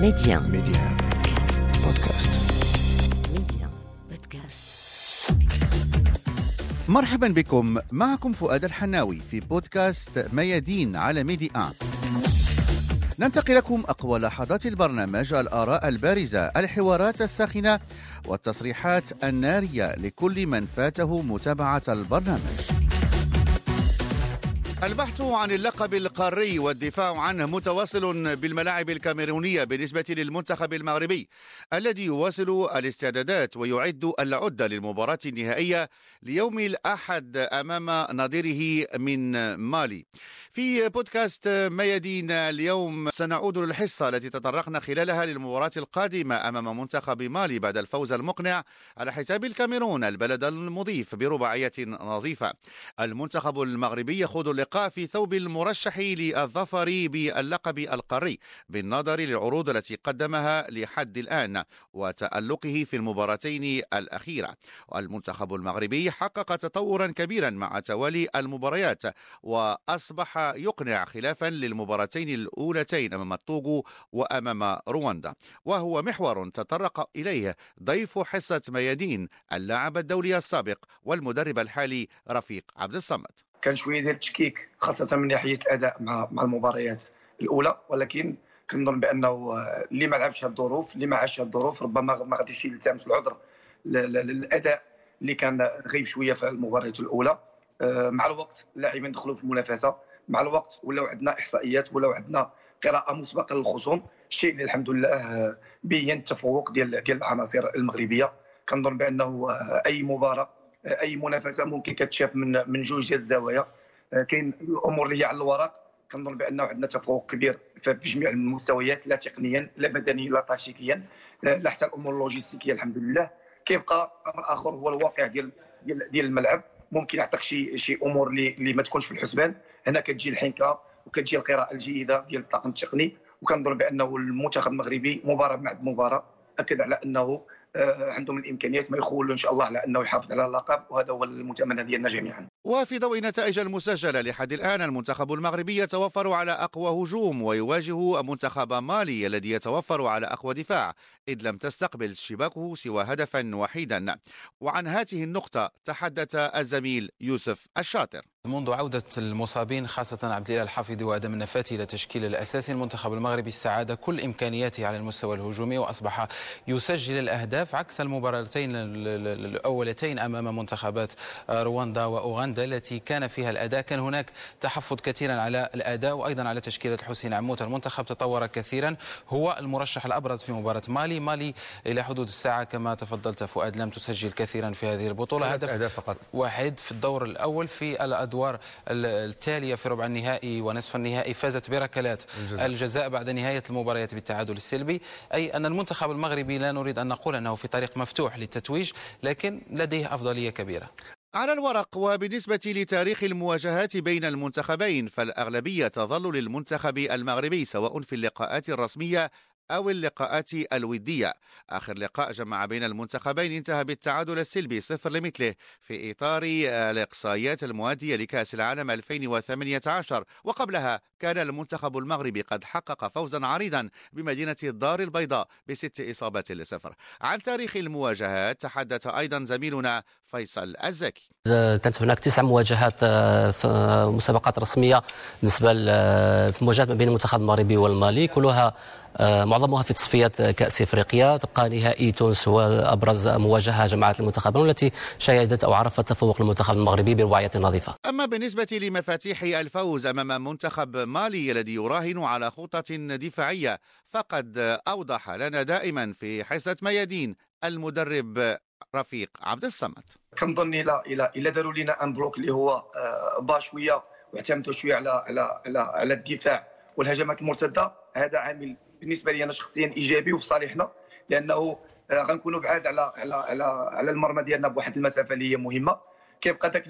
ميديان ميديان بودكاست ميديان بودكاست مرحبا بكم. معكم فؤاد الحناوي في بودكاست ميادين على ميدي آن ننقل لكم أقوى لحظات البرنامج الآراء البارزة الحوارات الساخنة والتصريحات النارية لكل من فاته متابعة البرنامج. البحث عن اللقب القاري والدفاع عنه متواصل بالملاعب الكاميرونية بالنسبة للمنتخب المغربي الذي يواصل الاستعدادات ويعد العدة للمباراة النهائية ليوم الأحد أمام نظيره من مالي. في بودكاست ميادين اليوم سنعود للحصة التي تطرقنا خلالها للمباراة القادمة أمام منتخب مالي بعد الفوز المقنع على حساب الكاميرون البلد المضيف برباعية نظيفة. المنتخب المغربي يخوض اللقاء في ثوب المرشح للظفر باللقب القاري بالنظر للعروض التي قدمها لحد الآن وتألقه في المباراتين الأخيرة. المنتخب المغربي حقق تطورا كبيرا مع توالي المباريات وأصبح يقنع خلافا للمباراتين الأولتين أمام الطوغو وأمام رواندا. وهو محور تطرق إليه ضيف حصة ميادين اللاعب الدولي السابق والمدرب الحالي رفيق عبد الصمد. كان شوية ديال التشكيك خاصة من ناحيه الاداء مع مع المباريات الأولى ولكن كنظن بأنه آه، اللي ما لعبش الظروف اللي ما عاش الظروف ربما ما غاديش يلتمس العذر للأداء اللي كان غايب شوية في المباريات الأولى. آه، مع الوقت اللاعبين دخلوا في المنافسة. مع الوقت ولاو عندنا إحصائيات ولاو عندنا قراءة مسبقة للخصوم الشيء اللي الحمد لله آه، بين التفوق ديال ديال العناصر المغربية. كنظن بأنه أي مباراة أي منافسة ممكن كتشاف من من جوج ديال الزوايا. كاين الأمور اللي هي على الورق. كنظن بأنه عندنا تفوق كبير في جميع المستويات لا تقنيا لا بدنيا لا تكتيكيا لا حتى الأمور اللوجستيكية الحمد لله. كيبقى أمر آخر هو الواقع ديال ديال ديال الملعب. ممكن يعطيك شي شي أمور اللي ما تكونش في الحسبان. هنا كتجي الحنكة وكتجي القراءة الجيدة ديال الطاقم التقني. وكنظن بأنه المنتخب المغربي مباراه بعد مباراه أكد على أنه آه، عندهم الإمكانيات ما يخولوا إن شاء الله على أنه يحافظ على اللقب وهذا هو المتمنى ديالنا جميعا. وفي ضوء النتائج المسجلة. لحد الآن المنتخب المغربي يتوفر على أقوى هجوم ويواجه منتخب مالي الذي يتوفر على أقوى دفاع إذ لم تستقبل شباكه سوى هدفا وحيدا. وعن هذه النقطة تحدث الزميل يوسف الشاطر. منذ عودة المصابين خاصة عبد الإله الحافظي وآدم النفاتي إلى تشكيل الأساسي المنتخب المغربي استعاد كل إمكانياته على المستوى الهجومي وأصبح يسجل الأهداف عكس المباراتين الأولتين أمام منتخبات رواندا وأوغندا. التي كان فيها الأداء. كان هناك تحفظ كثيرا على الأداء وأيضا على تشكيلة حسين عموت. المنتخب تطور كثيرا. هو المرشح الأبرز في مباراة مالي. مالي إلى حدود الساعة كما تفضلت فؤاد لم تسجل كثيرا في هذه البطولة. هدف أهداف فقط. واحد في الدور الأول في الأدوار التالية في ربع النهائي ونصف النهائي. فازت بركلات الجزاء, الجزاء بعد نهاية المباريات بالتعادل السلبي. أي أن المنتخب المغربي لا نريد أن نقول أنه في طريق مفتوح للتتويج لكن لديه أفضلية كبيرة. على الورق وبالنسبة لتاريخ المواجهات بين المنتخبين فالأغلبية تظل للمنتخب المغربي سواء في اللقاءات الرسمية أو اللقاءات الودية. آخر لقاء جمع بين المنتخبين انتهى بالتعادل السلبي صفر لمثله في إطار الإقصائيات المؤدية لكأس العالم 2018 وقبلها كان المنتخب المغربي قد حقق فوزا عريضا بمدينة الدار البيضاء بست إصابات لصفر. عن تاريخ المواجهات تحدث أيضا زميلنا فيصل الزكي. كانت هناك تسع مواجهات آه، في مسابقات رسمية بالنسبة في مواجهات ما بين المنتخب المغربي والمالي كلها آه، معظمها في تصفيات كأس إفريقيا. تبقى نهائي تونس هو أبرز مواجهة جمعت المنتخبين والتي شهدت أو عرفت تفوق المنتخب المغربي برباعية نظيفة. أما بالنسبة لمفاتيح الفوز أمام منتخب مالي الذي يراهن على خطة دفاعية فقد أوضح لنا دائما في حصة ميادين المدرب رفيق عبد الصمد. كنظن إلى إلى إلى داروا لنا un bloc اللي هو آه، bas شوية واعتمدوا شوية على على على, على الدفاع والهجمات المرتدة. هذا عامل بالنسبة لي أنا شخصيا إيجابي وفي صالحنا لأنه آه، غنكونوا بعاد على على على على المرمى ديالنا بواحد المسافة اللي هي مهمة. كيبقى داك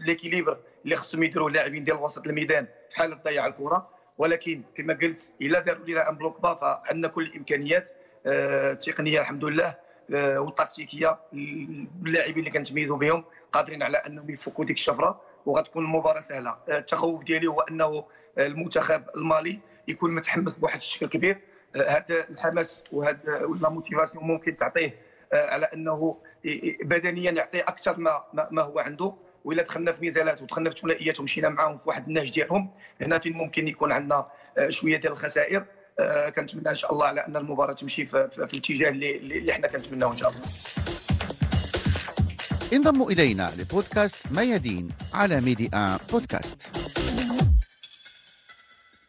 l'équilibre اللي خصهم يديروه اللاعبين ديال وسط الميدان في حالة تضيع الكرة. ولكن كما قلت الا داروا لنا un bloc bas فعندنا كل الإمكانيات آه، التقنيه الحمد لله آه، والتكتيكية اللاعبين اللي كنتميزوا بهم قادرين على أنهم يفكوا ديك الشفرة وغتكون المباراة سهلة. التخوف ديالي هو أنه المنتخب المالي يكون متحمس بواحد الشكل كبير. هذا الحماس وهذا la motivation ممكن تعطيه على أنه بدنيا يعطي أكثر ما ما هو عنده. وإلا دخلنا في ميزانات ودخلنا في ثنائيات ومشينا معاهم في واحد النهج ديالهم هنا فين ممكن يكون عندنا شوية ديال الخسائر. كنتمنى إن شاء الله على أن المباراة تمشي في, الاتجاه اللي إحنا كنتمناه إن شاء الله. انضموا إلينا لبودكاست ميادين على ميدي ان بودكاست.